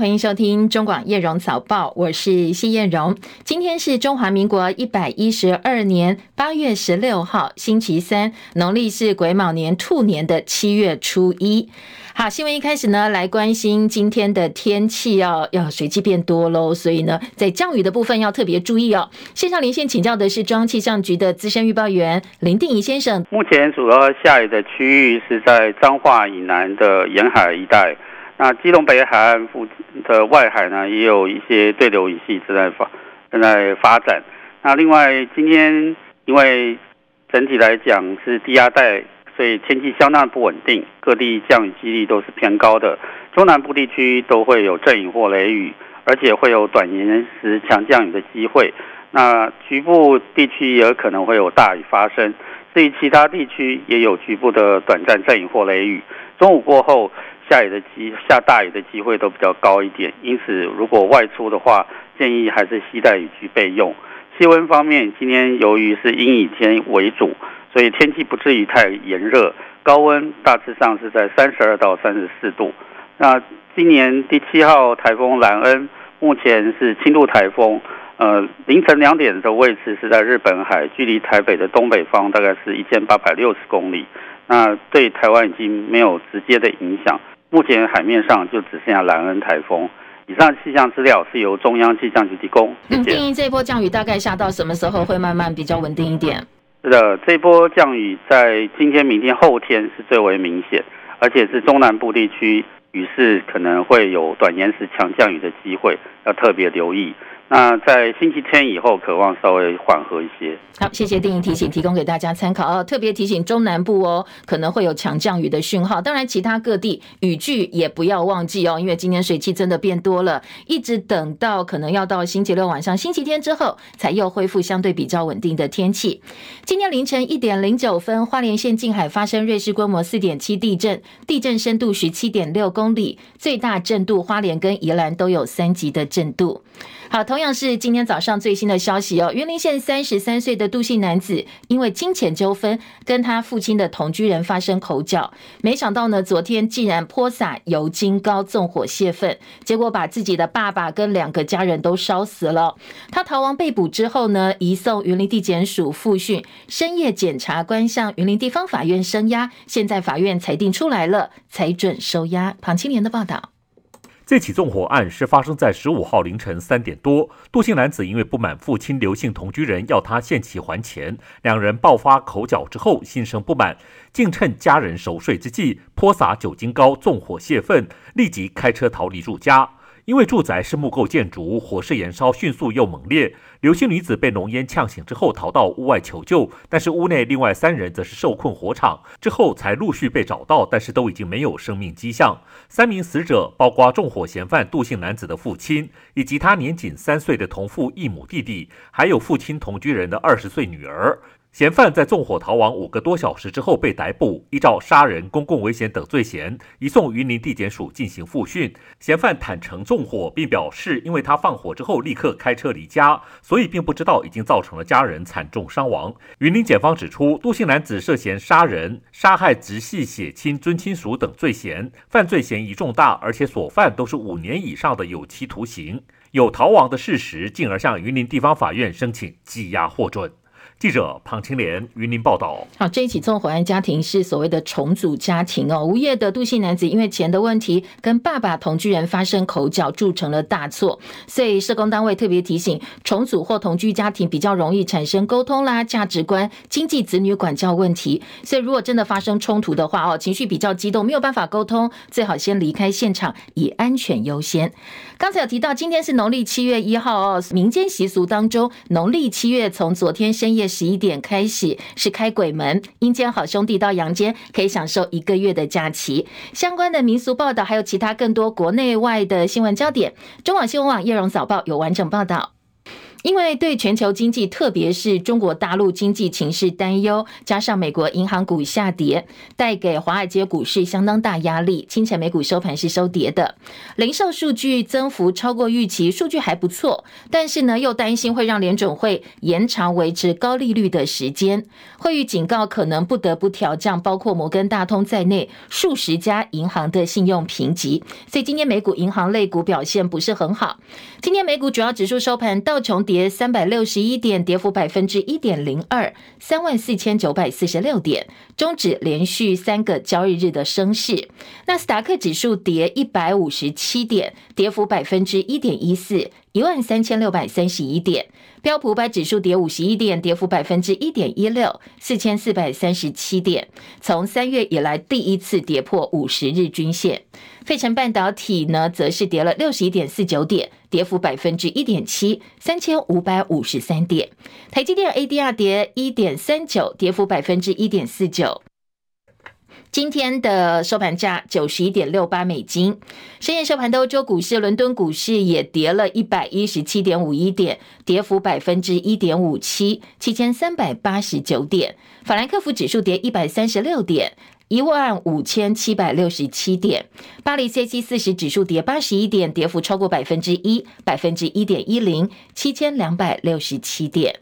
欢迎收听中广叶荣早报，我是谢燕荣。今天是中华民国一百一十二年八月十六号，星期三，农历是癸卯年兔年的七月初一。好，新闻一开始呢，来关心今天的天气，要要随机变多喽，所以呢，在降雨的部分要特别注意哦。线上连线请教的是中央气象局的资深预报员林定仪先生。目前主要下雨的区域是在彰化以南的沿海一带，那基隆北海岸附近的外海呢，也有一些对流雨系正在发正在发展。那另外，今天因为整体来讲是低压带。所以天气相当不稳定，各地降雨几率都是偏高的。中南部地区都会有阵雨或雷雨，而且会有短延时强降雨的机会。那局部地区也可能会有大雨发生。至于其他地区，也有局部的短暂阵雨或雷雨。中午过后，下雨的机下大雨的机会都比较高一点。因此，如果外出的话，建议还是携带雨具备用。气温方面，今天由于是阴雨天为主。所以天气不至于太炎热，高温大致上是在三十二到三十四度。那今年第七号台风兰恩目前是轻度台风，呃，凌晨两点的位置是在日本海，距离台北的东北方大概是一千八百六十公里。那对台湾已经没有直接的影响，目前海面上就只剩下兰恩台风。以上气象资料是由中央气象局提供。嗯，定义这波降雨大概下到什么时候会慢慢比较稳定一点？是的，这波降雨在今天、明天、后天是最为明显，而且是中南部地区雨势可能会有短延时强降雨的机会，要特别留意。那在星期天以后，渴望稍微缓和一些。好，谢谢定仪提醒，提供给大家参考哦。特别提醒中南部哦，可能会有强降雨的讯号。当然，其他各地雨具也不要忘记哦，因为今年水汽真的变多了，一直等到可能要到星期六晚上、星期天之后，才又恢复相对比较稳定的天气。今天凌晨一点零九分，花莲县近海发生瑞士规模四点七地震，地震深度十七点六公里，最大震度花莲跟宜兰都有三级的震度。好，同同样是今天早上最新的消息哦。云林县三十三岁的杜姓男子，因为金钱纠纷，跟他父亲的同居人发生口角，没想到呢，昨天竟然泼洒油精膏纵火泄愤，结果把自己的爸爸跟两个家人都烧死了。他逃亡被捕之后呢，移送云林地检署复讯，深夜检察官向云林地方法院声押，现在法院裁定出来了，裁准收押。庞青莲的报道。这起纵火案是发生在十五号凌晨三点多。杜姓男子因为不满父亲刘姓同居人要他限期还钱，两人爆发口角之后，心生不满，竟趁家人熟睡之际泼洒酒精膏纵火泄愤，立即开车逃离住家。因为住宅是木构建筑，火势燃烧迅速又猛烈。刘姓女子被浓烟呛醒之后逃到屋外求救，但是屋内另外三人则是受困火场，之后才陆续被找到，但是都已经没有生命迹象。三名死者包括纵火嫌犯杜姓男子的父亲，以及他年仅三岁的同父异母弟弟，还有父亲同居人的二十岁女儿。嫌犯在纵火逃亡五个多小时之后被逮捕，依照杀人、公共危险等罪嫌，移送云林地检署进行复讯。嫌犯坦承纵火，并表示，因为他放火之后立刻开车离家，所以并不知道已经造成了家人惨重伤亡。云林检方指出，杜姓男子涉嫌杀人、杀害直系血亲尊亲属等罪嫌，犯罪嫌疑重大，而且所犯都是五年以上的有期徒刑。有逃亡的事实，进而向云林地方法院申请羁押获准。记者庞青莲云林报道。好，这一起纵火案家庭是所谓的重组家庭哦。无业的杜姓男子因为钱的问题，跟爸爸同居人发生口角，铸成了大错。所以社工单位特别提醒，重组或同居家庭比较容易产生沟通啦、价值观、经济、子女管教问题。所以如果真的发生冲突的话哦，情绪比较激动，没有办法沟通，最好先离开现场，以安全优先。刚才有提到，今天是农历七月一号哦。民间习俗当中，农历七月从昨天深夜十一点开始是开鬼门，阴间好兄弟到阳间可以享受一个月的假期。相关的民俗报道，还有其他更多国内外的新闻焦点，中广新闻网叶荣早报有完整报道。因为对全球经济，特别是中国大陆经济情势担忧，加上美国银行股下跌，带给华尔街股市相当大压力。清晨美股收盘是收跌的，零售数据增幅超过预期，数据还不错，但是呢，又担心会让联准会延长维持高利率的时间。会议警告可能不得不调降包括摩根大通在内数十家银行的信用评级。所以今天美股银行类股表现不是很好。今天美股主要指数收盘，道琼跌三百六十一点，跌幅百分之一点零二，三万四千九百四十六点，终止连续三个交易日的升势。纳斯达克指数跌一百五十七点，跌幅百分之一点一四，一万三千六百三十一点。标普五百指数跌五十一点，跌幅百分之一点一六，四千四百三十七点。从三月以来第一次跌破五十日均线。费城半导体呢，则是跌了六十一点四九点，跌幅百分之一点七，三千五百五十三点。台积电 ADR 跌一点三九，跌幅百分之一点四九。今天的收盘价九十一点六八美金。深夜收盘的欧洲股市，伦敦股市也跌了一百一十七点五一点，跌幅百分之一点五七，七千三百八十九点。法兰克福指数跌一百三十六点，一万五千七百六十七点。巴黎 CAC 四十指数跌八十一点，跌幅超过百分之一，百分之一点一零，七千两百六十七点。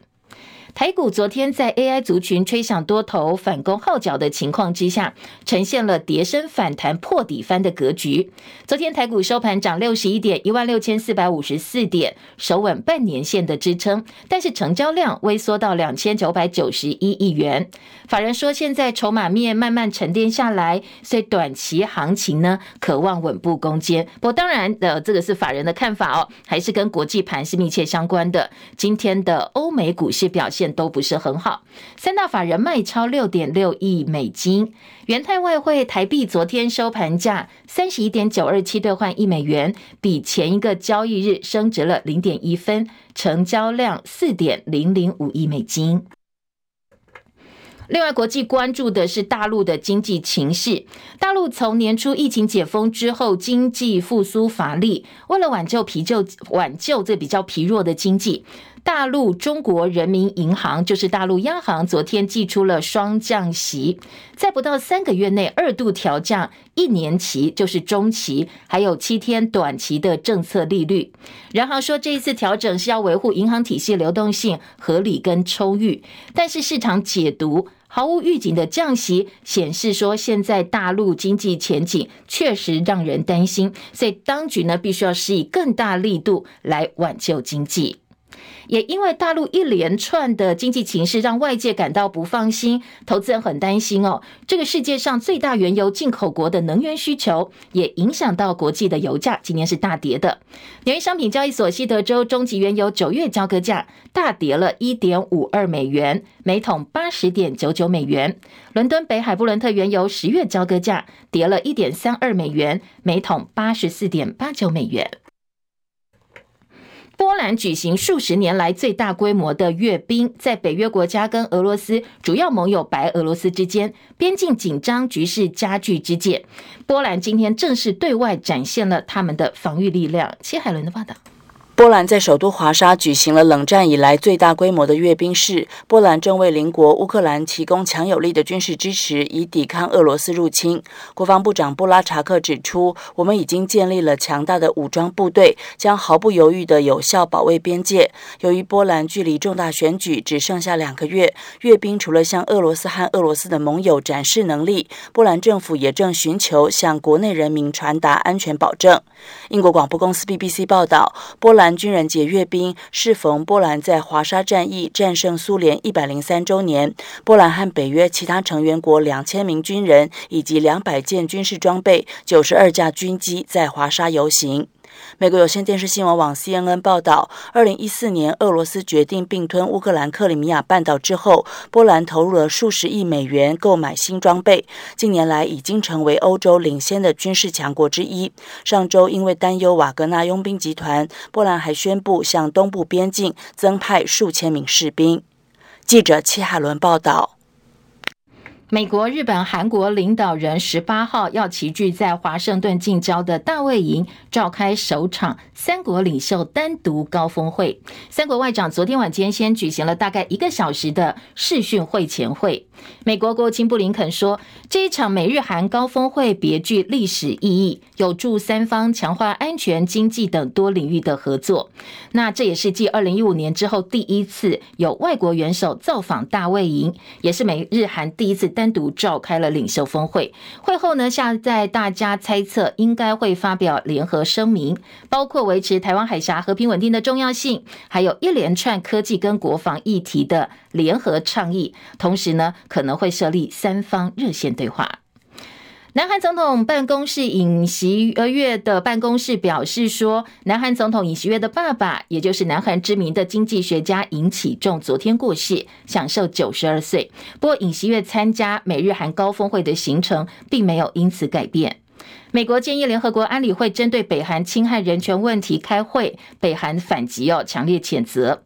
台股昨天在 AI 族群吹响多头反攻号角的情况之下，呈现了跌升反弹破底翻的格局。昨天台股收盘涨六十一点，一万六千四百五十四点，守稳半年线的支撑，但是成交量萎缩到两千九百九十一亿元。法人说，现在筹码面慢慢沉淀下来，所以短期行情呢，渴望稳步攻坚。不过当然的，这个是法人的看法哦，还是跟国际盘是密切相关的。今天的欧美股市表现都不是很好，三大法人卖超六点六亿美金。元泰外汇台币昨天收盘价三十一点九二七兑换一美元，比前一个交易日升值了零点一分，成交量四点零零五亿美金。另外，国际关注的是大陆的经济情势。大陆从年初疫情解封之后，经济复苏乏力，为了挽救疲旧、挽救这比较疲弱的经济。大陆中国人民银行就是大陆央行，昨天祭出了双降息，在不到三个月内二度调降一年期，就是中期，还有七天短期的政策利率。人行说，这一次调整是要维护银行体系流动性合理跟充裕，但是市场解读毫无预警的降息，显示说现在大陆经济前景确实让人担心，所以当局呢必须要施以更大力度来挽救经济。也因为大陆一连串的经济情势，让外界感到不放心，投资人很担心哦。这个世界上最大原油进口国的能源需求，也影响到国际的油价，今年是大跌的。纽约商品交易所西德州中级原油九月交割价大跌了一点五二美元，每桶八十点九九美元。伦敦北海布伦特原油十月交割价跌了一点三二美元，每桶八十四点八九美元。波兰举行数十年来最大规模的阅兵，在北约国家跟俄罗斯主要盟友白俄罗斯之间边境紧张局势加剧之际，波兰今天正式对外展现了他们的防御力量。切海伦的报道。波兰在首都华沙举行了冷战以来最大规模的阅兵式。波兰正为邻国乌克兰提供强有力的军事支持，以抵抗俄罗斯入侵。国防部长布拉查克指出：“我们已经建立了强大的武装部队，将毫不犹豫地有效保卫边界。”由于波兰距离重大选举只剩下两个月，阅兵除了向俄罗斯和俄罗斯的盟友展示能力，波兰政府也正寻求向国内人民传达安全保证。英国广播公司 BBC 报道，波兰。军人节阅兵适逢波兰在华沙战役战胜苏联一百零三周年，波兰和北约其他成员国两千名军人以及两百件军事装备、九十二架军机在华沙游行。美国有线电视新闻网 CNN 报道，二零一四年俄罗斯决定并吞乌克兰克里米亚半岛之后，波兰投入了数十亿美元购买新装备。近年来已经成为欧洲领先的军事强国之一。上周因为担忧瓦格纳佣兵集团，波兰还宣布向东部边境增派数千名士兵。记者戚海伦报道。美国、日本、韩国领导人十八号要齐聚在华盛顿近郊的大卫营，召开首场三国领袖单独高峰会。三国外长昨天晚间先举行了大概一个小时的视讯会前会。美国国务卿布林肯说，这一场美日韩高峰会别具历史意义，有助三方强化安全、经济等多领域的合作。那这也是继二零一五年之后第一次有外国元首造访大卫营，也是美日韩第一次。单独召开了领袖峰会，会后呢，现在大家猜测应该会发表联合声明，包括维持台湾海峡和平稳定的重要性，还有一连串科技跟国防议题的联合倡议，同时呢，可能会设立三方热线对话。南韩总统办公室尹锡月的办公室表示说，南韩总统尹锡月的爸爸，也就是南韩知名的经济学家尹启仲，昨天过世，享寿九十二岁。不过，尹锡月参加美日韩高峰会的行程，并没有因此改变。美国建议联合国安理会针对北韩侵害人权问题开会，北韩反击哦，强烈谴责。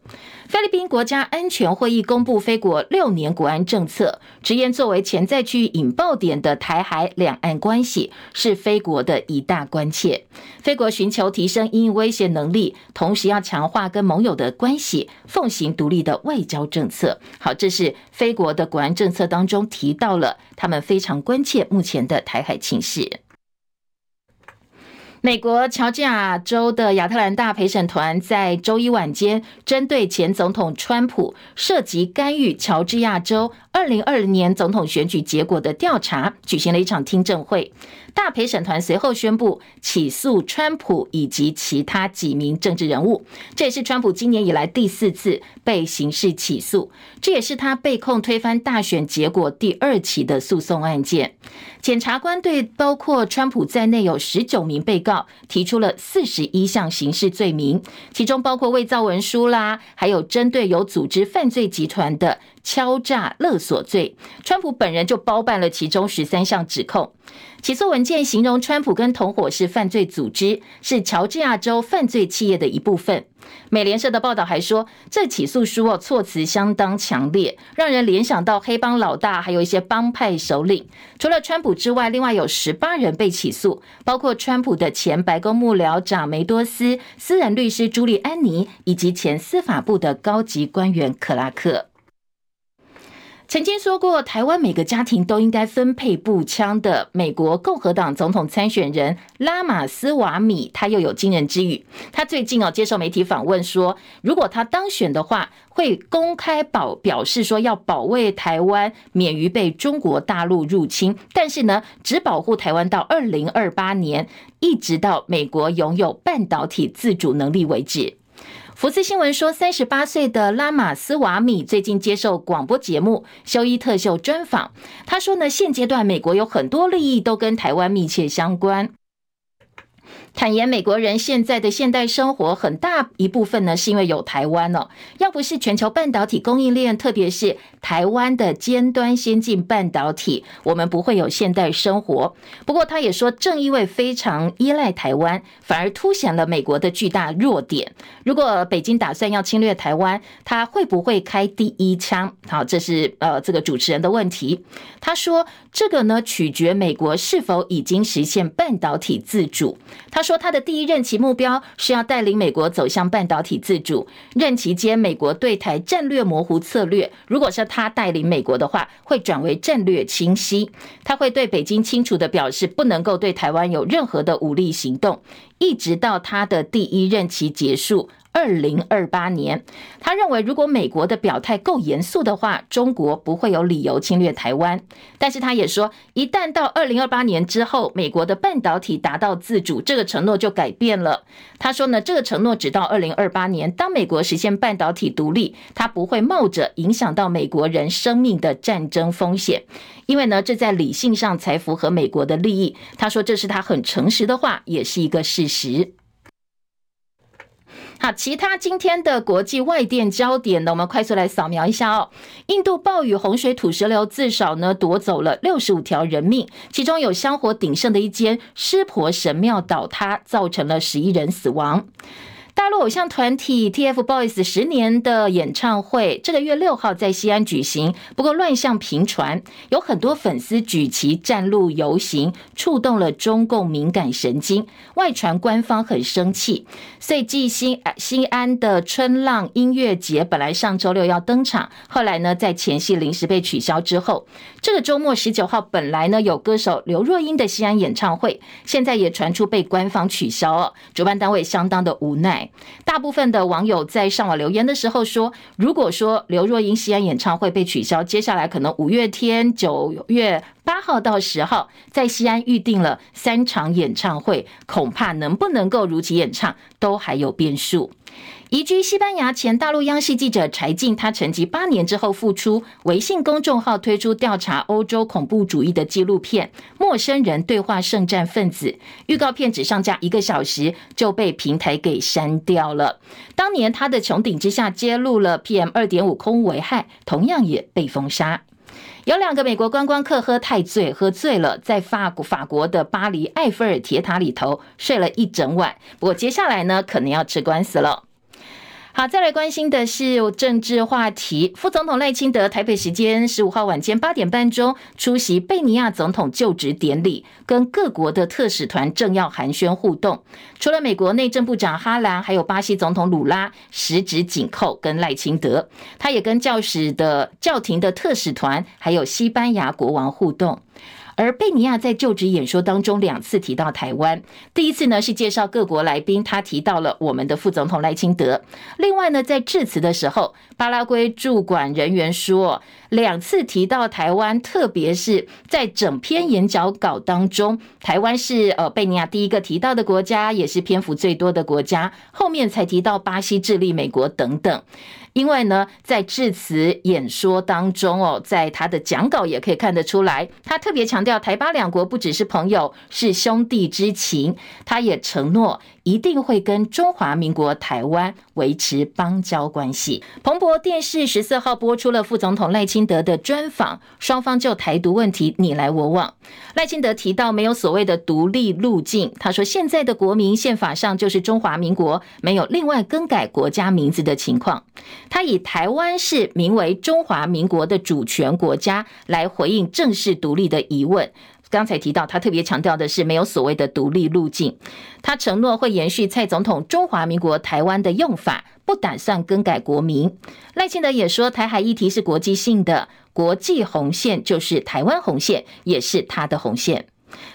菲律宾国家安全会议公布菲国六年国安政策，直言作为潜在区域引爆点的台海两岸关系是菲国的一大关切。菲国寻求提升因应威胁能力，同时要强化跟盟友的关系，奉行独立的外交政策。好，这是菲国的国安政策当中提到了他们非常关切目前的台海情势。美国乔治亚州的亚特兰大陪审团在周一晚间，针对前总统川普涉及干预乔治亚州二零二零年总统选举结果的调查，举行了一场听证会。大陪审团随后宣布起诉川普以及其他几名政治人物，这也是川普今年以来第四次被刑事起诉，这也是他被控推翻大选结果第二起的诉讼案件。检察官对包括川普在内有十九名被告提出了四十一项刑事罪名，其中包括伪造文书啦，还有针对有组织犯罪集团的敲诈勒索罪。川普本人就包办了其中十三项指控。起诉文件形容川普跟同伙是犯罪组织，是乔治亚州犯罪企业的一部分。美联社的报道还说，这起诉书哦措辞相当强烈，让人联想到黑帮老大，还有一些帮派首领。除了川普之外，另外有十八人被起诉，包括川普的前白宫幕僚长梅多斯、私人律师朱利安尼，以及前司法部的高级官员克拉克。曾经说过，台湾每个家庭都应该分配步枪的美国共和党总统参选人拉马斯瓦米，他又有惊人之语。他最近哦接受媒体访问说，如果他当选的话，会公开保表示说要保卫台湾免于被中国大陆入侵，但是呢，只保护台湾到二零二八年，一直到美国拥有半导体自主能力为止。福斯新闻说，三十八岁的拉马斯瓦米最近接受广播节目《休伊特秀》专访，他说呢，现阶段美国有很多利益都跟台湾密切相关。坦言，美国人现在的现代生活很大一部分呢，是因为有台湾哦。要不是全球半导体供应链，特别是台湾的尖端先进半导体，我们不会有现代生活。不过，他也说，正因为非常依赖台湾，反而凸显了美国的巨大弱点。如果北京打算要侵略台湾，他会不会开第一枪？好，这是呃这个主持人的问题。他说，这个呢，取决美国是否已经实现半导体自主。他。说他的第一任期目标是要带领美国走向半导体自主。任期间，美国对台战略模糊策略，如果是他带领美国的话，会转为战略清晰。他会对北京清楚地表示，不能够对台湾有任何的武力行动，一直到他的第一任期结束。二零二八年，他认为如果美国的表态够严肃的话，中国不会有理由侵略台湾。但是他也说，一旦到二零二八年之后，美国的半导体达到自主，这个承诺就改变了。他说呢，这个承诺只到二零二八年，当美国实现半导体独立，他不会冒着影响到美国人生命的战争风险，因为呢，这在理性上才符合美国的利益。他说这是他很诚实的话，也是一个事实。好，其他今天的国际外电焦点呢，我们快速来扫描一下哦。印度暴雨、洪水、土石流，至少呢夺走了六十五条人命，其中有香火鼎盛的一间湿婆神庙倒塌，造成了十一人死亡。大陆偶像团体 TFBOYS 十年的演唱会，这个月六号在西安举行。不过乱象频传，有很多粉丝举旗站路游行，触动了中共敏感神经。外传官方很生气，所以继新新安的春浪音乐节本来上周六要登场，后来呢在前夕临时被取消之后，这个周末十九号本来呢有歌手刘若英的西安演唱会，现在也传出被官方取消了，主办单位相当的无奈。大部分的网友在上网留言的时候说，如果说刘若英西安演唱会被取消，接下来可能五月天九月八号到十号在西安预定了三场演唱会，恐怕能不能够如期演唱都还有变数。移居西班牙前大陆央视记者柴静，他沉寂八年之后复出，微信公众号推出调查欧洲恐怖主义的纪录片《陌生人对话圣战分子》，预告片只上架一个小时就被平台给删掉了。当年他的穹顶之下揭露了 PM 二点五空危害，同样也被封杀。有两个美国观光客喝太醉，喝醉了，在法国法国的巴黎埃菲尔铁塔里头睡了一整晚。不过接下来呢，可能要吃官司了。好，再来关心的是政治话题。副总统赖清德台北时间十五号晚间八点半钟出席贝尼亚总统就职典礼，跟各国的特使团政要寒暄互动。除了美国内政部长哈兰，还有巴西总统鲁拉十指紧扣跟赖清德。他也跟教使的教廷的特使团，还有西班牙国王互动。而贝尼亚在就职演说当中两次提到台湾，第一次呢是介绍各国来宾，他提到了我们的副总统赖清德。另外呢，在致辞的时候，巴拉圭驻馆人员说，两次提到台湾，特别是在整篇演讲稿当中，台湾是呃贝尼亚第一个提到的国家，也是篇幅最多的国家，后面才提到巴西、智利、美国等等。因为呢，在致辞演说当中哦，在他的讲稿也可以看得出来，他特别强调台巴两国不只是朋友，是兄弟之情。他也承诺一定会跟中华民国台湾维持邦交关系。彭博电视十四号播出了副总统赖清德的专访，双方就台独问题你来我往。赖清德提到没有所谓的独立路径，他说现在的国民宪法上就是中华民国，没有另外更改国家名字的情况。他以台湾是名为中华民国的主权国家来回应正式独立的疑问。刚才提到，他特别强调的是没有所谓的独立路径。他承诺会延续蔡总统“中华民国台湾”的用法，不打算更改国名。赖清德也说，台海议题是国际性的，国际红线就是台湾红线，也是他的红线。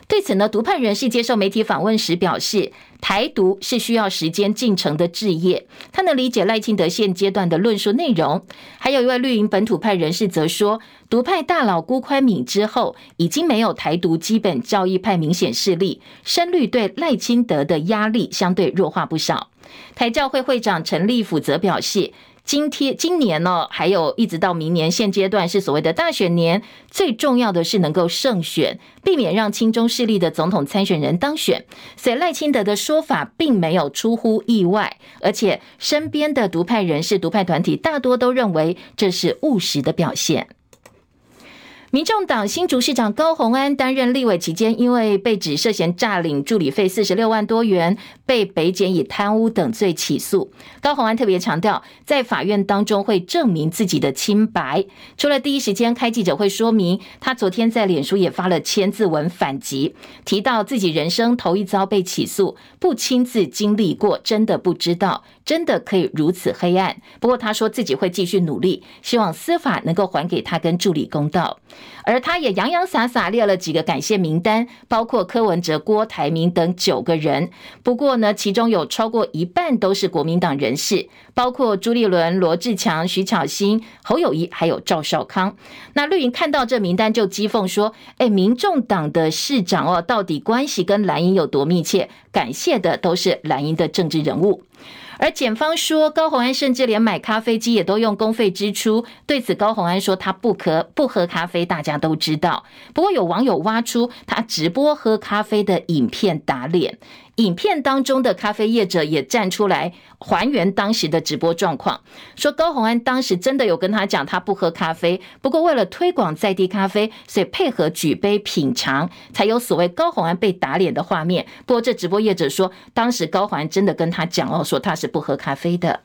对此呢，独派人士接受媒体访问时表示，台独是需要时间进程的置业。他能理解赖清德现阶段的论述内容。还有一位绿营本土派人士则说，独派大佬辜宽敏之后，已经没有台独基本教义派明显势力，深绿对赖清德的压力相对弱化不少。台教会会长陈立甫则表示。今天今年呢，还有一直到明年，现阶段是所谓的大选年，最重要的是能够胜选，避免让亲中势力的总统参选人当选。所以赖清德的说法并没有出乎意外，而且身边的独派人士、独派团体大多都认为这是务实的表现。民众党新竹市长高虹安担任立委期间，因为被指涉嫌诈领助理费四十六万多元，被北检以贪污等罪起诉。高虹安特别强调，在法院当中会证明自己的清白。除了第一时间开记者会说明，他昨天在脸书也发了千字文反击，提到自己人生头一遭被起诉，不亲自经历过，真的不知道，真的可以如此黑暗。不过他说自己会继续努力，希望司法能够还给他跟助理公道。而他也洋洋洒洒列了几个感谢名单，包括柯文哲、郭台铭等九个人。不过呢，其中有超过一半都是国民党人士，包括朱立伦、罗志强、徐巧芯、侯友谊，还有赵少康。那绿营看到这名单就讥讽说：“哎，民众党的市长哦，到底关系跟蓝营有多密切？感谢的都是蓝营的政治人物。”而检方说，高虹安甚至连买咖啡机也都用公费支出。对此，高虹安说他不喝不喝咖啡，大家都知道。不过有网友挖出他直播喝咖啡的影片打脸，影片当中的咖啡业者也站出来还原当时的直播状况，说高红安当时真的有跟他讲他不喝咖啡，不过为了推广在地咖啡，所以配合举杯品尝，才有所谓高红安被打脸的画面。不过这直播业者说，当时高环真的跟他讲哦，说他是不喝咖啡的。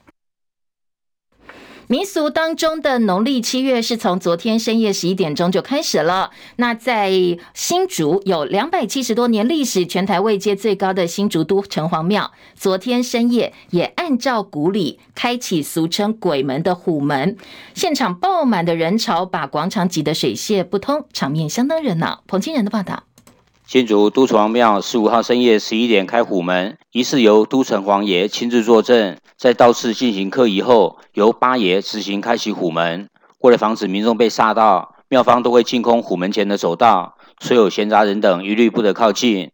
民俗当中的农历七月是从昨天深夜十一点钟就开始了。那在新竹有两百七十多年历史、全台位阶最高的新竹都城隍庙，昨天深夜也按照古礼开启俗称鬼门的虎门，现场爆满的人潮，把广场挤得水泄不通，场面相当热闹。彭清仁的报道。新竹都城隍庙十五号深夜十一点开虎门，仪式由都城隍爷亲自坐镇。在道士进行科仪后，由八爷执行开启虎门。为了防止民众被煞到，庙方都会净空虎门前的走道，所有闲杂人等一律不得靠近。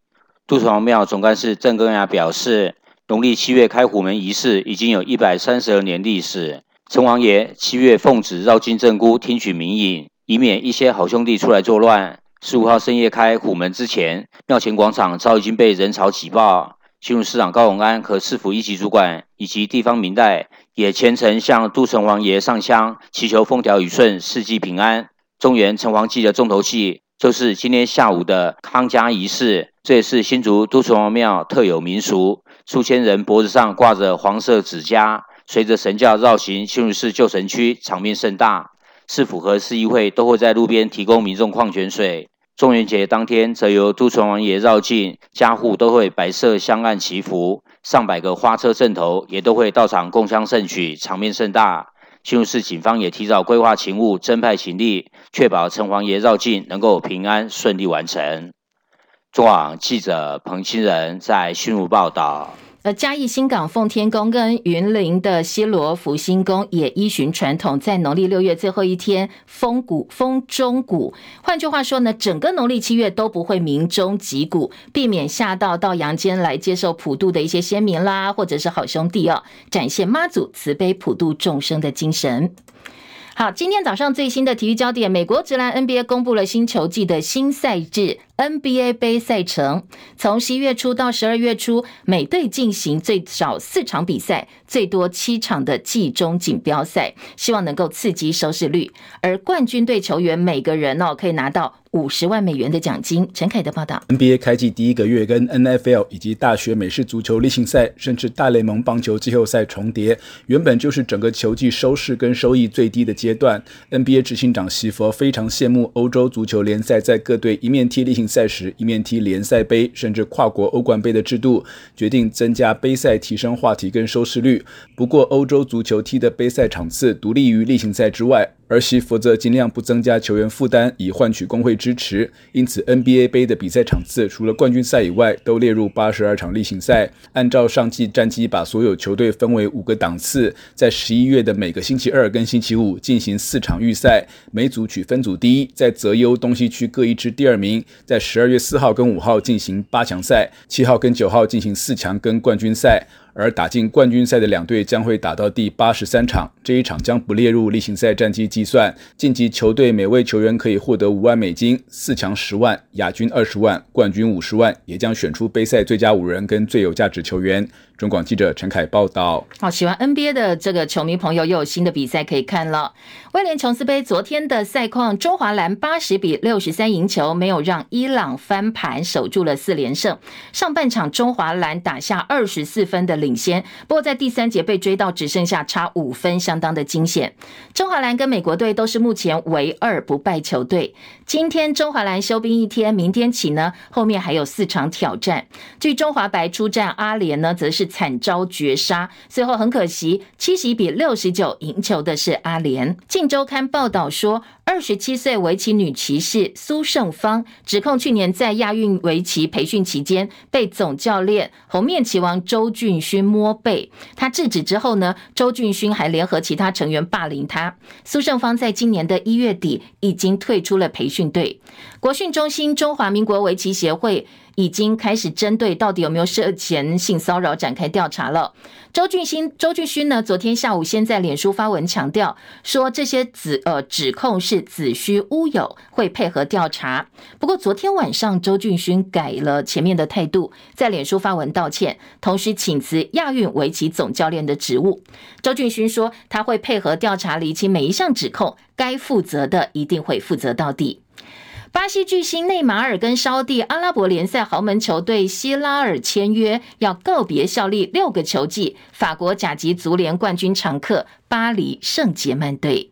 都城隍庙总干事郑根雅表示，农历七月开虎门仪式已经有一百三十二年历史。城隍爷七月奉旨绕境镇姑听取民意，以免一些好兄弟出来作乱。十五号深夜开虎门之前，庙前广场早已经被人潮挤爆。新竹市长高永安和市府一级主管以及地方民代也虔诚向都城隍爷上香，祈求风调雨顺、四季平安。中原城隍祭的重头戏就是今天下午的康家仪式，这也是新竹都城隍庙特有民俗。数千人脖子上挂着黄色纸枷，随着神轿绕行新竹市旧城区，场面盛大。市府和市议会都会在路边提供民众矿泉水。中元节当天，则由都城王爷绕境，家户都会摆设香案祈福，上百个花车阵头也都会到场共襄盛举，场面盛大。新竹市警方也提早规划勤务，增派警力，确保城隍爷绕境能够平安顺利完成。中网记者彭清仁在新竹报道。而嘉义新港奉天宫跟云林的西螺福兴宫也依循传统，在农历六月最后一天封谷封中谷。换句话说呢，整个农历七月都不会鸣钟击鼓，避免吓到到阳间来接受普渡的一些先民啦，或者是好兄弟哦，展现妈祖慈悲普渡众生的精神。好，今天早上最新的体育焦点，美国职篮 NBA 公布了新球季的新赛制。NBA 杯赛程从十一月初到十二月初，每队进行最少四场比赛，最多七场的季中锦标赛，希望能够刺激收视率。而冠军队球员每个人哦可以拿到五十万美元的奖金。陈凯的报道：NBA 开季第一个月跟 NFL 以及大学美式足球例行赛，甚至大联盟棒球季后赛重叠，原本就是整个球季收视跟收益最低的阶段。NBA 执行长席佛非常羡慕欧洲足球联赛在各队一面踢例行赛时一面踢联赛杯，甚至跨国欧冠杯的制度，决定增加杯赛，提升话题跟收视率。不过，欧洲足球踢的杯赛场次独立于例行赛之外。而西弗则尽量不增加球员负担，以换取工会支持。因此，NBA 杯的比赛场次除了冠军赛以外，都列入八十二场例行赛。按照上季战绩，把所有球队分为五个档次，在十一月的每个星期二跟星期五进行四场预赛，每组取分组第一，再择优东西区各一支第二名。在十二月四号跟五号进行八强赛，七号跟九号进行四强跟冠军赛。而打进冠军赛的两队将会打到第八十三场，这一场将不列入例行赛战绩计算。晋级球队每位球员可以获得五万美金，四强十万，亚军二十万，冠军五十万，也将选出杯赛最佳五人跟最有价值球员。中广记者陈凯报道。好，喜欢 NBA 的这个球迷朋友又有新的比赛可以看了。威廉琼斯杯昨天的赛况，中华蓝八十比六十三赢球，没有让伊朗翻盘，守住了四连胜。上半场中华蓝打下二十四分的领领先，不过在第三节被追到只剩下差五分，相当的惊险。中华蓝跟美国队都是目前唯二不败球队。今天中华蓝休兵一天，明天起呢，后面还有四场挑战。据中华白出战阿联呢，则是。惨遭绝杀，最后很可惜，七十一比六十九赢球的是阿联。《镜周刊》报道说，二十七岁围棋女棋士苏胜芳指控去年在亚运围棋培训期间被总教练红面棋王周俊勋摸背，他制止之后呢，周俊勋还联合其他成员霸凌他。苏胜芳在今年的一月底已经退出了培训训队。国训中心中华民国围棋协会。已经开始针对到底有没有涉嫌性骚扰展开调查了。周俊新、周俊勋呢，昨天下午先在脸书发文强调说，这些指呃指控是子虚乌有，会配合调查。不过昨天晚上，周俊勋改了前面的态度，在脸书发文道歉，同时请辞亚运围棋总教练的职务。周俊勋说，他会配合调查，厘清每一项指控，该负责的一定会负责到底。巴西巨星内马尔跟烧地阿拉伯联赛豪门球队希拉尔签约，要告别效力六个球季法国甲级足联冠军常客巴黎圣杰曼队。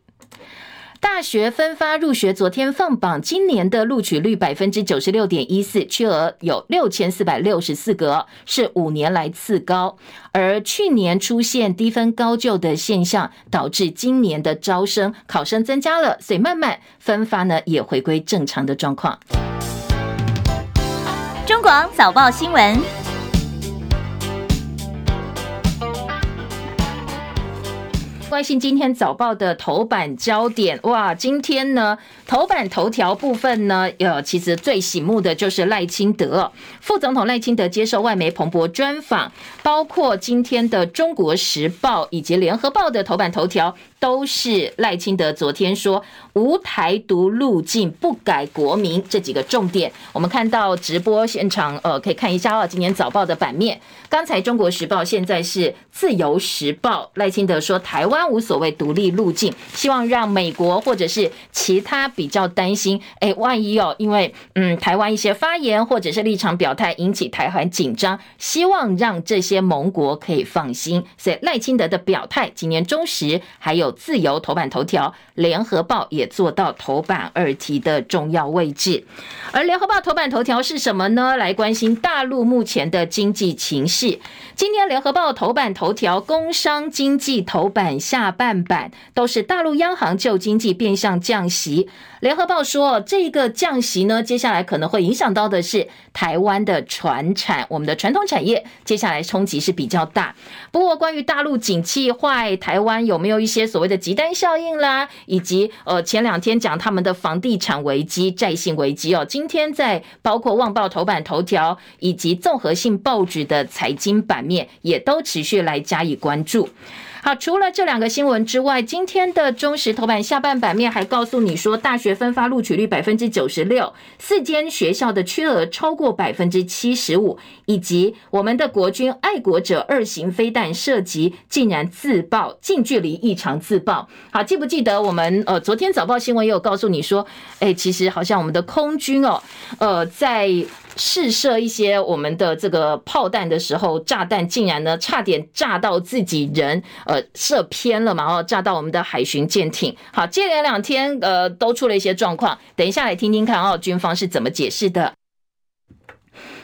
大学分发入学，昨天放榜，今年的录取率百分之九十六点一四，缺额有六千四百六十四个，是五年来次高。而去年出现低分高就的现象，导致今年的招生考生增加了，所以慢慢分发呢也回归正常的状况。中广早报新闻。关心今天早报的头版焦点哇！今天呢，头版头条部分呢，呃，其实最醒目的就是赖清德副总统赖清德接受外媒彭博专访，包括今天的《中国时报》以及《联合报》的头版头条。都是赖清德昨天说无台独路径，不改国名这几个重点。我们看到直播现场，呃，可以看一下哦。今年早报的版面，刚才中国时报，现在是自由时报。赖清德说台湾无所谓独立路径，希望让美国或者是其他比较担心，哎，万一哦，因为嗯台湾一些发言或者是立场表态引起台海紧张，希望让这些盟国可以放心。所以赖清德的表态，今年中时还有。自由头版头条，联合报也做到头版二题的重要位置。而联合报头版头条是什么呢？来关心大陆目前的经济情势。今天联合报头版头条，工商经济头版下半版都是大陆央行救经济变相降息。联合报说，这个降息呢，接下来可能会影响到的是台湾的传产，我们的传统产业，接下来冲击是比较大。不过，关于大陆景气坏，台湾有没有一些所所谓的急单效应啦，以及呃前两天讲他们的房地产危机、债信危机哦，今天在包括《旺报》头版头条以及综合性报纸的财经版面，也都持续来加以关注。好，除了这两个新闻之外，今天的中时头版下半版面还告诉你说，大学分发录取率百分之九十六，四间学校的缺额超过百分之七十五，以及我们的国军爱国者二型飞弹射击竟然自爆，近距离异常自爆。好，记不记得我们呃昨天早报新闻也有告诉你说，哎，其实好像我们的空军哦，呃在。试射一些我们的这个炮弹的时候，炸弹竟然呢差点炸到自己人，呃，射偏了嘛，哦炸到我们的海巡舰艇。好，接连两天呃都出了一些状况，等一下来听听看哦，军方是怎么解释的。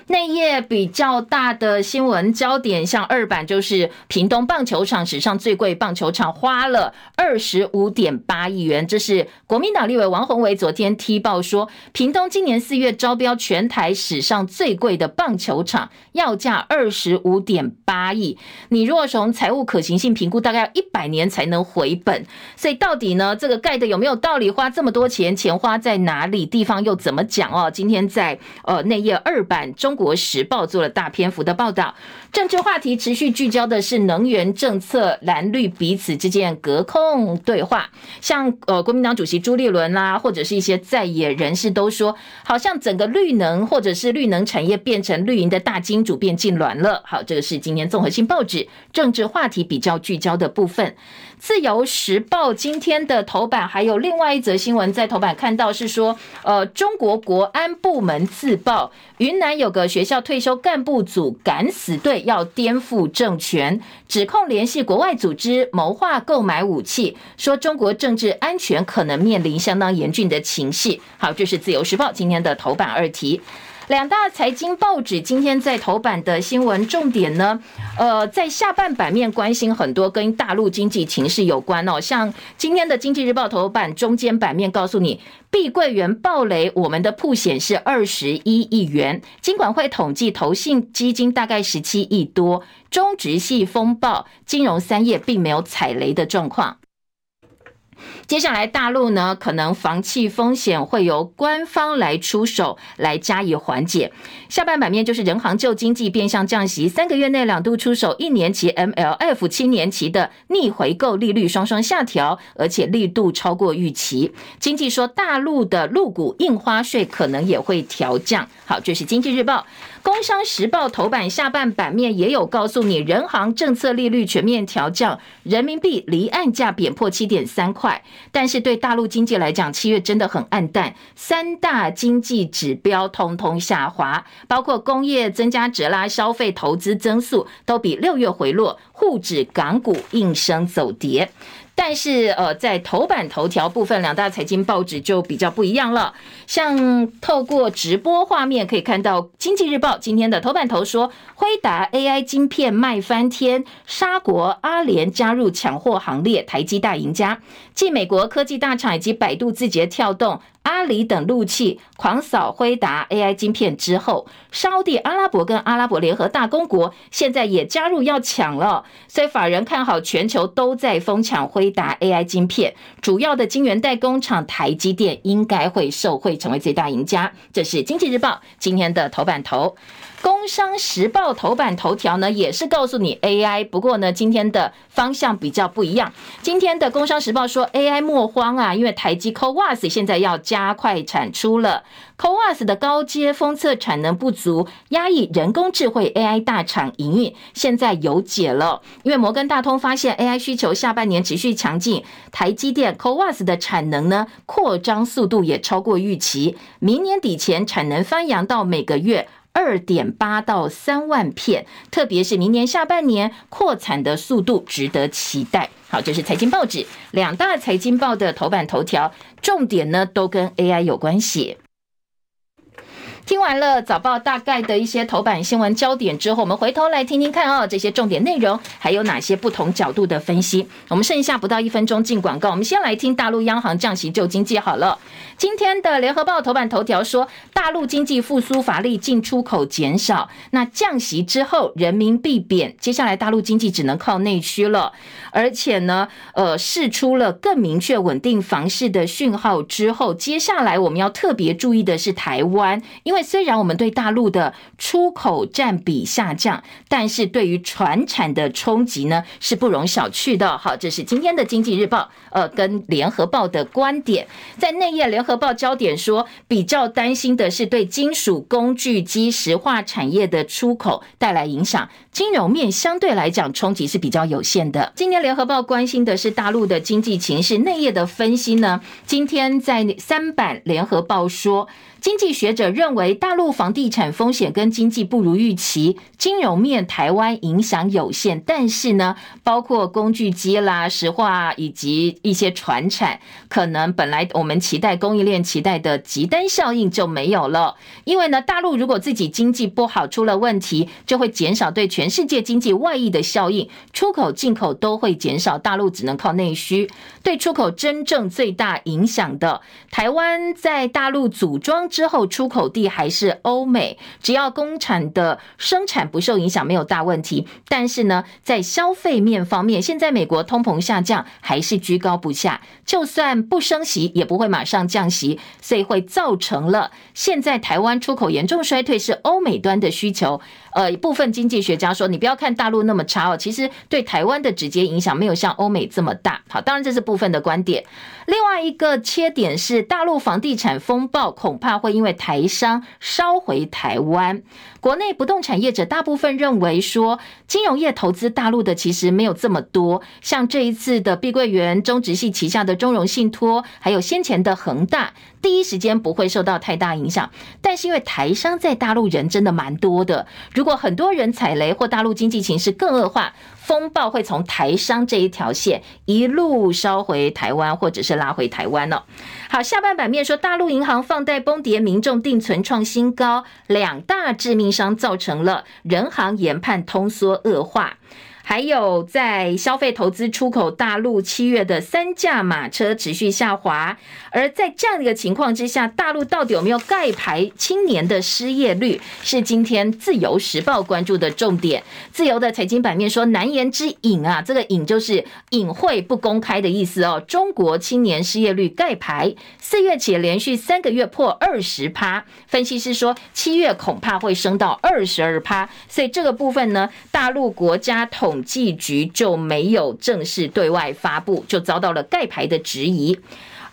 内页比较大的新闻焦点，像二版就是屏东棒球场史上最贵棒球场，花了二十五点八亿元。这是国民党立委王宏维昨天踢爆说，屏东今年四月招标全台史上最贵的棒球场，要价二十五点八亿。你如果从财务可行性评估，大概要一百年才能回本。所以到底呢，这个盖的有没有道理？花这么多钱，钱花在哪里？地方又怎么讲哦？今天在呃内页二版中。中国时报做了大篇幅的报道，政治话题持续聚焦的是能源政策，蓝绿彼此之间隔空对话。像呃，国民党主席朱立伦啦，或者是一些在野人士都说，好像整个绿能或者是绿能产业变成绿营的大金主变痙攣了。好，这个是今天综合性报纸政治话题比较聚焦的部分。自由时报今天的头版还有另外一则新闻，在头版看到是说，呃，中国国安部门自曝，云南有个学校退休干部组敢死队要颠覆政权，指控联系国外组织谋划购买武器，说中国政治安全可能面临相当严峻的情势。好，这是自由时报今天的头版二题。两大财经报纸今天在头版的新闻重点呢，呃，在下半版面关心很多跟大陆经济情势有关哦，像今天的经济日报头版中间版面告诉你，碧桂园暴雷，我们的曝险是二十一亿元，金管会统计投信基金大概十七亿多，中植系风暴，金融三业并没有踩雷的状况。接下来大陆呢，可能房企风险会由官方来出手来加以缓解。下半版面就是人行救经济变相降息，三个月内两度出手，一年期 MLF、七年期的逆回购利率双双下调，而且力度超过预期。经济说，大陆的陆股印花税可能也会调降。好，这是经济日报。工商时报头版下半版面也有告诉你，人行政策利率全面调降，人民币离岸价贬破七点三块。但是对大陆经济来讲，七月真的很暗淡，三大经济指标通通下滑，包括工业增加值啦、消费投资增速都比六月回落，沪指港股应声走跌。但是，呃，在头版头条部分，两大财经报纸就比较不一样了。像透过直播画面可以看到，《经济日报》今天的头版头说，辉达 AI 晶片卖翻天，沙国阿联加入抢货行列，台积大赢家。继美国科技大厂以及百度、字节跳动。阿里等陆企狂扫辉达 AI 晶片之后，沙地阿拉伯跟阿拉伯联合大公国现在也加入要抢了，所以法人看好全球都在疯抢辉达 AI 晶片，主要的晶圆代工厂台积电应该会受惠成为最大赢家。这是经济日报今天的头版头。工商时报头版头条呢，也是告诉你 AI，不过呢，今天的方向比较不一样。今天的工商时报说 AI 莫慌啊，因为台积 CoWAS 现在要加快产出了 CoWAS 的高阶封测产能不足，压抑人工智慧 AI 大厂营运，现在有解了。因为摩根大通发现 AI 需求下半年持续强劲，台积电 CoWAS 的产能呢，扩张速度也超过预期，明年底前产能翻扬到每个月。二点八到三万片，特别是明年下半年扩产的速度值得期待。好，这是财经报纸两大财经报的头版头条，重点呢都跟 AI 有关系。听完了早报大概的一些头版新闻焦点之后，我们回头来听听看哦，这些重点内容还有哪些不同角度的分析？我们剩下不到一分钟进广告，我们先来听大陆央行降息救经济好了。今天的联合报头版头条说，大陆经济复苏乏力，进出口减少。那降息之后，人民币贬，接下来大陆经济只能靠内需了。而且呢，呃，释出了更明确稳定房市的讯号之后，接下来我们要特别注意的是台湾，因因为虽然我们对大陆的出口占比下降，但是对于船产的冲击呢是不容小觑的。好，这是今天的经济日报，呃，跟联合报的观点。在内页，联合报焦点说，比较担心的是对金属、工具机、石化产业的出口带来影响。金融面相对来讲冲击是比较有限的。今天联合报关心的是大陆的经济情势，内页的分析呢，今天在三版联合报说。经济学者认为，大陆房地产风险跟经济不如预期，金融面台湾影响有限。但是呢，包括工具机啦、石化以及一些船产，可能本来我们期待供应链期待的急单效应就没有了。因为呢，大陆如果自己经济不好出了问题，就会减少对全世界经济外溢的效应，出口进口都会减少，大陆只能靠内需。对出口真正最大影响的，台湾在大陆组装。之后出口地还是欧美，只要工厂的生产不受影响，没有大问题。但是呢，在消费面方面，现在美国通膨下降还是居高不下，就算不升息，也不会马上降息，所以会造成了现在台湾出口严重衰退，是欧美端的需求。呃，部分经济学家说，你不要看大陆那么差哦，其实对台湾的直接影响没有像欧美这么大。好，当然这是部分的观点。另外一个切点是，大陆房地产风暴恐怕会因为台商烧回台湾。国内不动产业者大部分认为说，金融业投资大陆的其实没有这么多。像这一次的碧桂园、中植系旗下的中融信托，还有先前的恒大，第一时间不会受到太大影响。但是因为台商在大陆人真的蛮多的，如果很多人踩雷或大陆经济情势更恶化。风暴会从台商这一条线一路烧回台湾，或者是拉回台湾了。好，下半版面说，大陆银行放贷崩跌，民众定存创新高，两大致命伤造成了人行研判通缩恶化。还有在消费投资出口大陆七月的三驾马车持续下滑，而在这样一个情况之下，大陆到底有没有盖牌青年的失业率，是今天自由时报关注的重点。自由的财经版面说，难言之隐啊，这个隐就是隐晦不公开的意思哦。中国青年失业率盖牌，四月起连续三个月破二十趴，分析师说七月恐怕会升到二十二趴，所以这个部分呢，大陆国家统统计局就没有正式对外发布，就遭到了盖牌的质疑。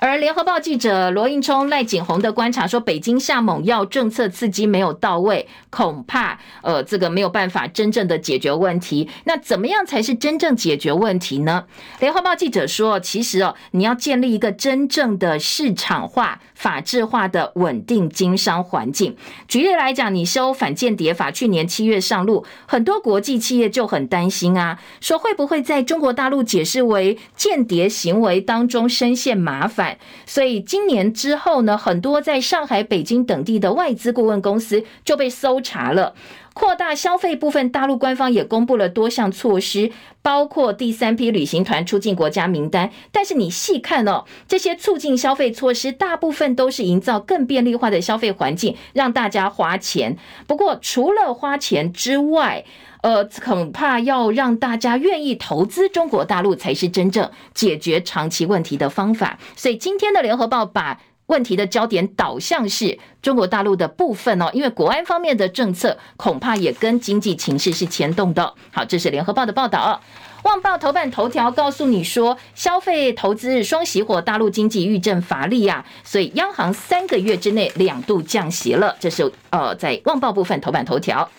而联合报记者罗应聪、赖景宏的观察说，北京下猛药，政策刺激没有到位，恐怕呃这个没有办法真正的解决问题。那怎么样才是真正解决问题呢？联合报记者说，其实哦，你要建立一个真正的市场化、法治化的稳定经商环境。举例来讲，你修反间谍法，去年七月上路，很多国际企业就很担心啊，说会不会在中国大陆解释为间谍行为当中深陷麻烦。所以今年之后呢，很多在上海、北京等地的外资顾问公司就被搜查了。扩大消费部分，大陆官方也公布了多项措施，包括第三批旅行团出境国家名单。但是你细看哦，这些促进消费措施大部分都是营造更便利化的消费环境，让大家花钱。不过除了花钱之外，呃，恐怕要让大家愿意投资中国大陆，才是真正解决长期问题的方法。所以今天的联合报把问题的焦点导向是中国大陆的部分哦，因为国安方面的政策恐怕也跟经济情势是牵动的。好，这是联合报的报道。旺报头版头条告诉你说，消费投资双熄火，大陆经济遇震乏力啊，所以央行三个月之内两度降息了。这是呃，在旺报部分头版头条。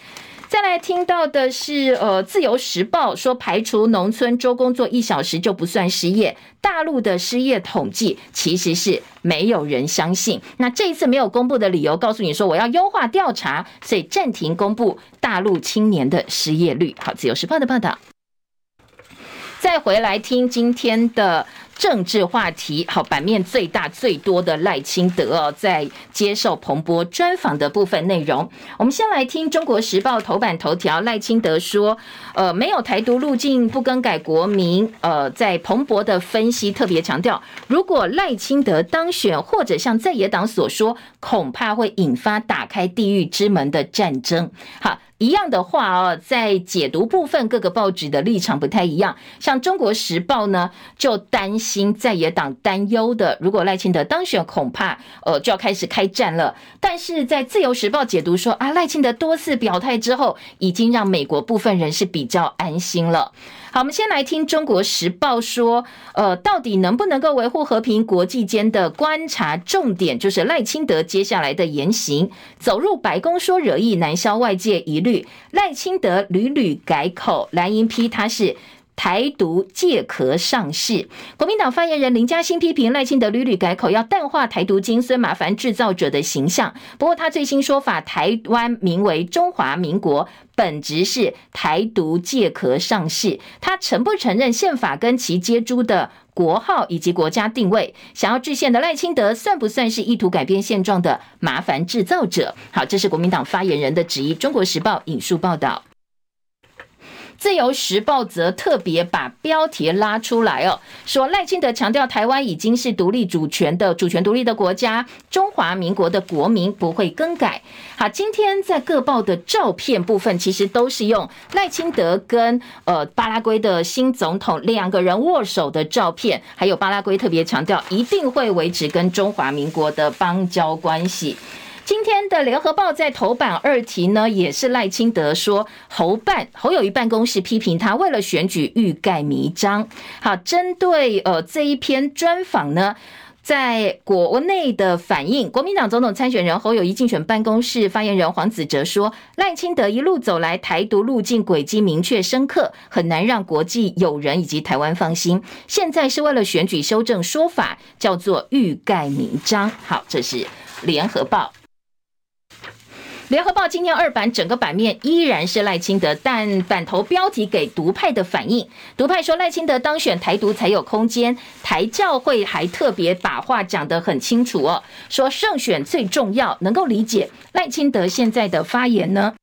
再来听到的是，呃，《自由时报》说，排除农村周工作一小时就不算失业。大陆的失业统计其实是没有人相信。那这一次没有公布的理由，告诉你说我要优化调查，所以暂停公布大陆青年的失业率。好，《自由时报》的报道。再回来听今天的。政治话题，好，版面最大最多的赖清德哦，在接受彭博专访的部分内容，我们先来听《中国时报》头版头条，赖清德说，呃，没有台独路径，不更改国名。呃，在彭博的分析特别强调，如果赖清德当选，或者像在野党所说，恐怕会引发打开地狱之门的战争。好。一样的话哦，在解读部分，各个报纸的立场不太一样。像《中国时报》呢，就担心在野党担忧的，如果赖清德当选，恐怕呃就要开始开战了。但是在《自由时报》解读说啊，赖清德多次表态之后，已经让美国部分人士比较安心了。好，我们先来听《中国时报》说，呃，到底能不能够维护和平？国际间的观察重点就是赖清德接下来的言行。走入白宫说惹意，难消外界疑虑。赖清德屡屡改口，蓝营批他是。台独借壳上市，国民党发言人林佳馨批评赖清德屡屡改口，要淡化台独精髓、麻烦制造者的形象。不过他最新说法，台湾名为中华民国，本质是台独借壳上市。他承不承认宪法跟其接诸的国号以及国家定位？想要制宪的赖清德，算不算是意图改变现状的麻烦制造者？好，这是国民党发言人的质疑。中国时报引述报道。自由时报则特别把标题拉出来哦，说赖清德强调台湾已经是独立主权的主权独立的国家，中华民国的国名不会更改。好，今天在各报的照片部分，其实都是用赖清德跟呃巴拉圭的新总统两个人握手的照片，还有巴拉圭特别强调一定会维持跟中华民国的邦交关系。今天的联合报在头版二题呢，也是赖清德说侯办侯友宜办公室批评他为了选举欲盖弥彰。好，针对呃这一篇专访呢，在国内的反应，国民党总统参选人侯友宜竞选办公室发言人黄子哲说，赖清德一路走来台独路径轨迹明确深刻，很难让国际友人以及台湾放心。现在是为了选举修正说法，叫做欲盖弥彰。好，这是联合报。联合报今天二版整个版面依然是赖清德，但版头标题给独派的反应。独派说赖清德当选台独才有空间，台教会还特别把话讲得很清楚哦，说胜选最重要，能够理解赖清德现在的发言呢。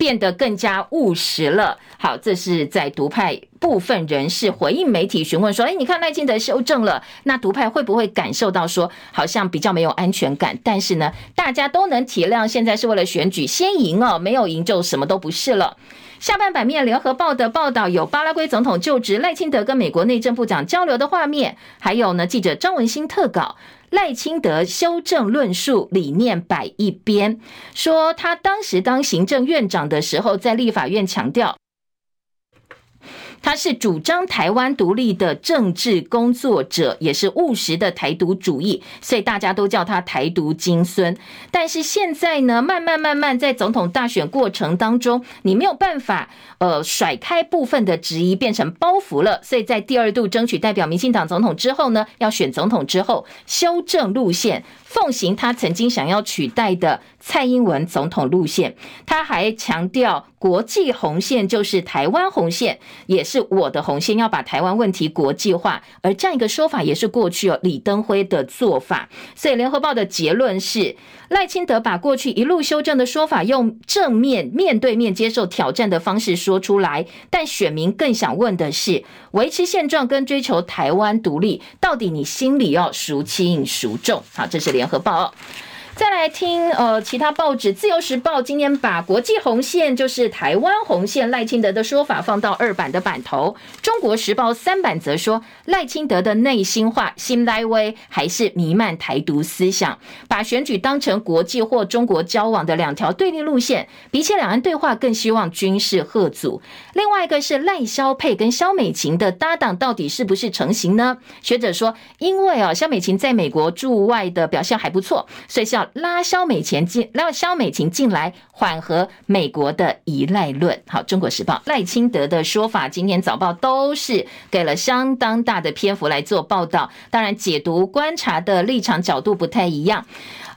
变得更加务实了。好，这是在独派部分人士回应媒体询问说：“哎，你看赖清德修正了，那独派会不会感受到说好像比较没有安全感？但是呢，大家都能体谅，现在是为了选举，先赢哦，没有赢就什么都不是了。”下半版面，《联合报》的报道有巴拉圭总统就职，赖清德跟美国内政部长交流的画面，还有呢，记者张文新特稿，赖清德修正论述理念摆一边，说他当时当行政院长的时候，在立法院强调。他是主张台湾独立的政治工作者，也是务实的台独主义，所以大家都叫他台独金孙。但是现在呢，慢慢慢慢在总统大选过程当中，你没有办法呃甩开部分的质疑，变成包袱了。所以在第二度争取代表民进党总统之后呢，要选总统之后，修正路线。奉行他曾经想要取代的蔡英文总统路线，他还强调国际红线就是台湾红线，也是我的红线，要把台湾问题国际化。而这样一个说法也是过去哦李登辉的做法。所以联合报的结论是，赖清德把过去一路修正的说法，用正面面对面接受挑战的方式说出来。但选民更想问的是，维持现状跟追求台湾独立，到底你心里要孰轻孰重？好，这是联合报。哦再来听呃，其他报纸，《自由时报》今天把国际红线就是台湾红线赖清德的说法放到二版的版头，《中国时报》三版则说赖清德的内心话，心内话还是弥漫台独思想，把选举当成国际或中国交往的两条对立路线，比起两岸对话，更希望军事吓阻。另外一个是赖萧配跟萧美琴的搭档到底是不是成型呢？学者说，因为啊，萧美琴在美国驻外的表现还不错，所以是要。拉肖美琴进，拉肖美琴进来，缓和美国的依赖论。好，《中国时报》赖清德的说法，今天早报都是给了相当大的篇幅来做报道，当然解读观察的立场角度不太一样。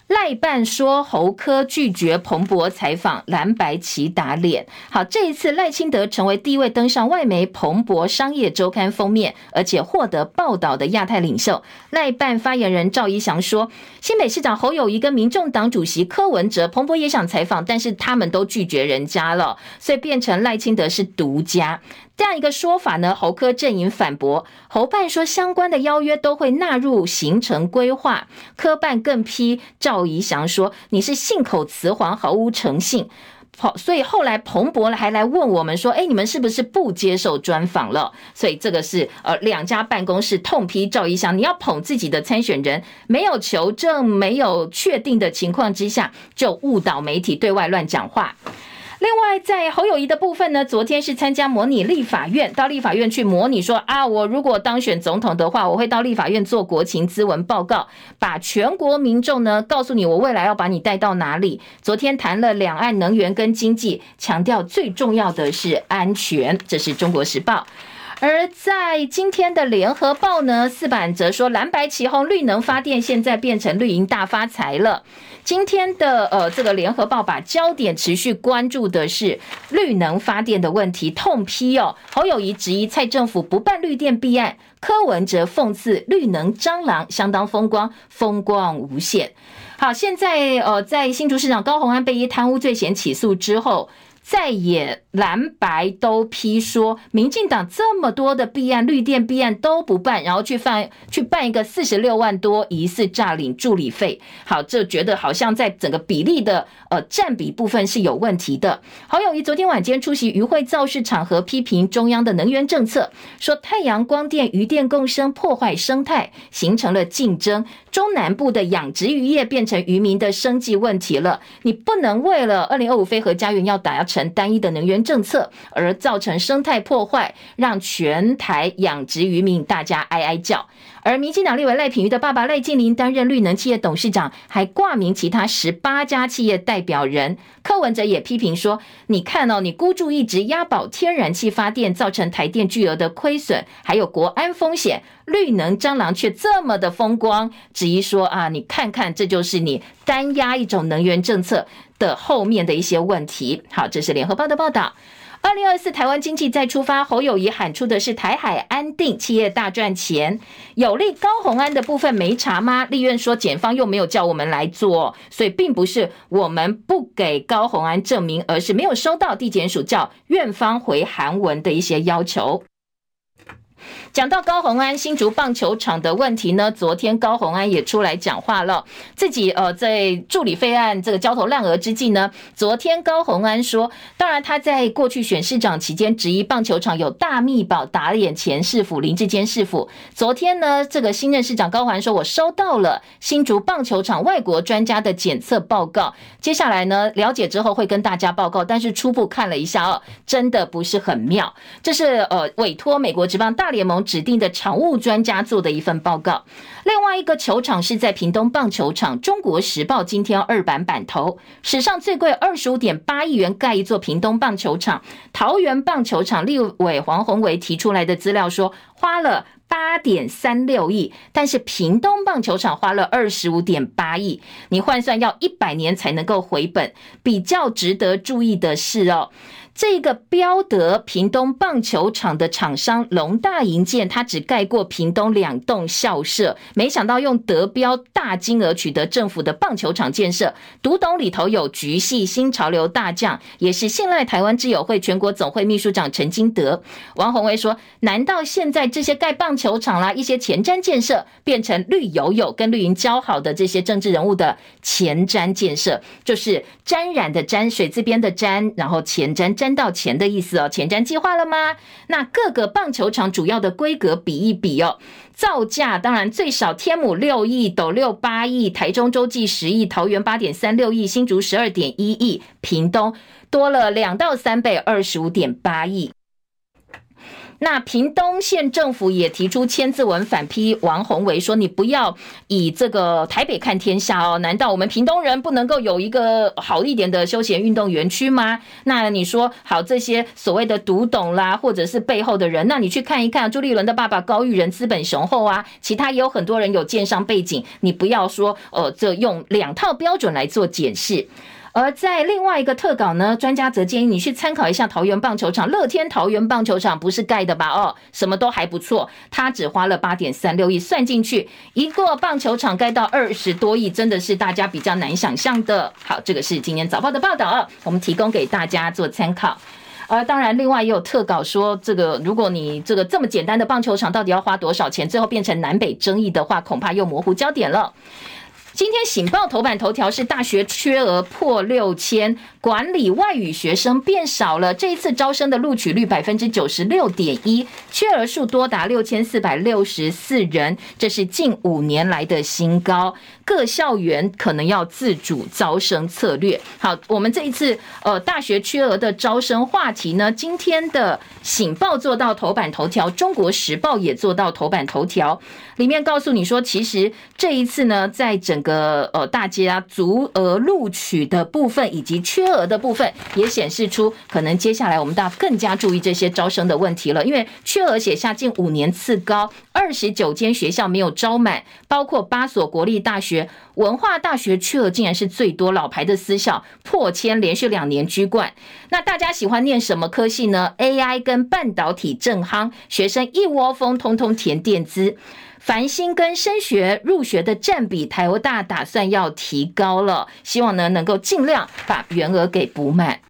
赖办说侯科拒绝彭博采访，蓝白旗打脸。好，这一次赖清德成为第一位登上外媒彭博商业周刊封面，而且获得报道的亚太领袖。赖办发言人赵一翔说，新北市长侯友宜跟民众党主席柯文哲，彭博也想采访，但是他们都拒绝人家了，所以变成赖清德是独家。这样一个说法呢，侯科阵营反驳，侯办说相关的邀约都会纳入行程规划，科办更批赵怡翔说你是信口雌黄，毫无诚信。好，所以后来彭博还来问我们说，哎，你们是不是不接受专访了？所以这个是呃两家办公室痛批赵怡翔，你要捧自己的参选人，没有求证、没有确定的情况之下，就误导媒体对外乱讲话。另外，在侯友谊的部分呢，昨天是参加模拟立法院，到立法院去模拟说啊，我如果当选总统的话，我会到立法院做国情咨文报告，把全国民众呢告诉你，我未来要把你带到哪里。昨天谈了两岸能源跟经济，强调最重要的是安全。这是中国时报。而在今天的联合报呢，四版则说蓝白旗红，绿能发电现在变成绿营大发财了。今天的呃，这个联合报把焦点持续关注的是绿能发电的问题，痛批哦，侯友宜质疑蔡政府不办绿电弊案，柯文哲讽刺绿能蟑螂相当风光，风光无限。好，现在呃，在新竹市长高虹安被以贪污罪嫌起诉之后。在野蓝白都批说，民进党这么多的弊案、绿电弊案都不办，然后去办去办一个四十六万多疑似诈领助理费。好，这觉得好像在整个比例的呃占比部分是有问题的。侯友宜昨天晚间出席渔会造势场合，批评中央的能源政策，说太阳光电、渔电共生破坏生态，形成了竞争。中南部的养殖渔业变成渔民的生计问题了。你不能为了二零二五非核家园要达成单一的能源政策，而造成生态破坏，让全台养殖渔民大家哀哀叫。而民进党立委赖品妤的爸爸赖建霖担任绿能企业董事长，还挂名其他十八家企业代表人。柯文哲也批评说：“你看哦，你孤注一掷押宝天然气发电，造成台电巨额的亏损，还有国安风险。绿能蟑螂却这么的风光，质疑说啊，你看看，这就是你单押一种能源政策的后面的一些问题。好，这是联合报的报道。二零二四台湾经济再出发，侯友谊喊出的是台海安定，企业大赚钱，有利高虹安的部分没查吗？立院说检方又没有叫我们来做，所以并不是我们不给高虹安证明，而是没有收到地检署叫院方回函文的一些要求。讲到高虹安新竹棒球场的问题呢，昨天高虹安也出来讲话了，自己呃在助理费案这个焦头烂额之际呢，昨天高虹安说，当然他在过去选市长期间质疑棒球场有大秘宝打脸前市府林志坚市府，昨天呢这个新任市长高环说，我收到了新竹棒球场外国专家的检测报告，接下来呢了解之后会跟大家报告，但是初步看了一下哦，真的不是很妙，这是呃委托美国职棒大联盟指定的常务专家做的一份报告。另外一个球场是在屏东棒球场，《中国时报》今天二版版头，史上最贵二十五点八亿元盖一座屏东棒球场。桃园棒球场立委黄鸿维提出来的资料说，花了八点三六亿，但是屏东棒球场花了二十五点八亿，你换算要一百年才能够回本。比较值得注意的是哦。这个标得屏东棒球场的厂商龙大营建，他只盖过屏东两栋校舍，没想到用得标大金额取得政府的棒球场建设。独董里头有局系新潮流大将，也是信赖台湾之友会全国总会秘书长陈金德。王鸿薇说：“难道现在这些盖棒球场啦，一些前瞻建设，变成绿油油跟绿营交好的这些政治人物的前瞻建设，就是沾染的沾，水字边的沾，然后前瞻。”沾到钱的意思哦，前瞻计划了吗？那各个棒球场主要的规格比一比哦，造价当然最少天母六亿，斗六八亿，台中洲际十亿，桃园八点三六亿，新竹十二点一亿，屏东多了两到三倍，二十五点八亿。那屏东县政府也提出千字文反批王宏维说：“你不要以这个台北看天下哦，难道我们屏东人不能够有一个好一点的休闲运动园区吗？那你说好这些所谓的独董啦，或者是背后的人，那你去看一看朱立伦的爸爸高育仁资本雄厚啊，其他也有很多人有建商背景，你不要说呃，这用两套标准来做检视。”而在另外一个特稿呢，专家则建议你去参考一下桃园棒球场，乐天桃园棒球场不是盖的吧？哦，什么都还不错，他只花了八点三六亿，算进去一个棒球场盖到二十多亿，真的是大家比较难想象的。好，这个是今天早报的报道，我们提供给大家做参考。而当然，另外也有特稿说，这个如果你这个这么简单的棒球场到底要花多少钱，最后变成南北争议的话，恐怕又模糊焦点了。今天《醒报》头版头条是大学缺额破六千，管理外语学生变少了。这一次招生的录取率百分之九十六点一，缺额数多达六千四百六十四人，这是近五年来的新高。各校园可能要自主招生策略。好，我们这一次呃大学缺额的招生话题呢，今天的《醒报》做到头版头条，《中国时报》也做到头版头条，里面告诉你说，其实这一次呢，在整个呃大家足额录取的部分以及缺额的部分，也显示出可能接下来我们大家更加注意这些招生的问题了，因为缺额写下近五年次高，二十九间学校没有招满，包括八所国立大学。文化大学缺额竟然是最多，老牌的私校破千，连续两年居冠。那大家喜欢念什么科系呢？AI 跟半导体正夯，学生一窝蜂通通填电资。繁星跟升学入学的占比，台大打算要提高了，希望呢能够尽量把员额给补满。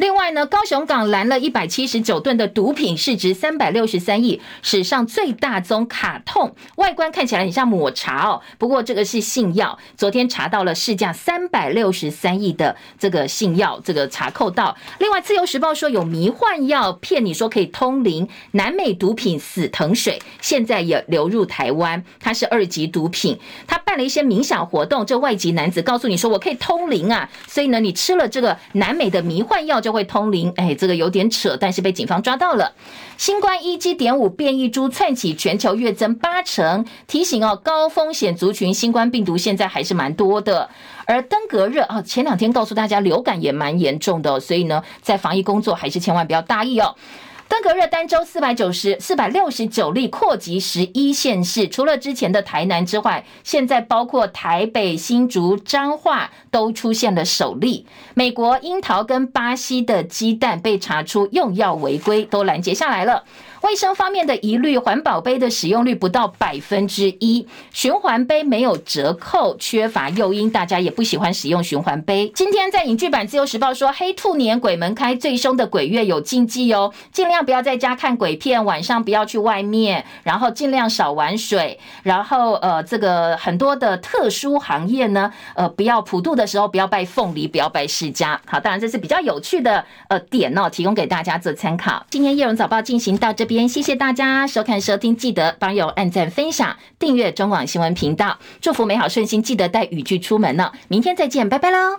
另外呢，高雄港拦了一百七十九吨的毒品，市值三百六十三亿，史上最大宗卡痛，外观看起来很像抹茶哦。不过这个是性药，昨天查到了市价三百六十三亿的这个性药，这个查扣到。另外，自由时报说有迷幻药骗你说可以通灵，南美毒品死藤水现在也流入台湾，它是二级毒品。他办了一些冥想活动，这外籍男子告诉你说我可以通灵啊，所以呢，你吃了这个南美的迷幻药就。会通灵，哎，这个有点扯，但是被警方抓到了。新冠一七点五变异株窜起，全球月增八成。提醒哦，高风险族群，新冠病毒现在还是蛮多的。而登革热哦，前两天告诉大家流感也蛮严重的，所以呢，在防疫工作还是千万不要大意哦。登革热单周四百九十四百六十九例，扩及十一县市，除了之前的台南之外，现在包括台北、新竹、彰化都出现了首例。美国樱桃跟巴西的鸡蛋被查出用药违规，都拦截下来了。卫生方面的疑虑，环保杯的使用率不到百分之一，循环杯没有折扣，缺乏诱因，大家也不喜欢使用循环杯。今天在影剧版《自由时报》说，黑兔年鬼门开，最凶的鬼月有禁忌哦，尽量不要在家看鬼片，晚上不要去外面，然后尽量少玩水，然后呃，这个很多的特殊行业呢，呃，不要普渡的时候不要拜凤梨，不要拜释迦。好，当然这是比较有趣的呃点哦，提供给大家做参考。今天叶榕早报进行到这边，谢谢大家收看收听，记得帮友按赞、分享、订阅中广新闻频道，祝福美好顺心，记得带雨具出门呢。明天再见，拜拜喽。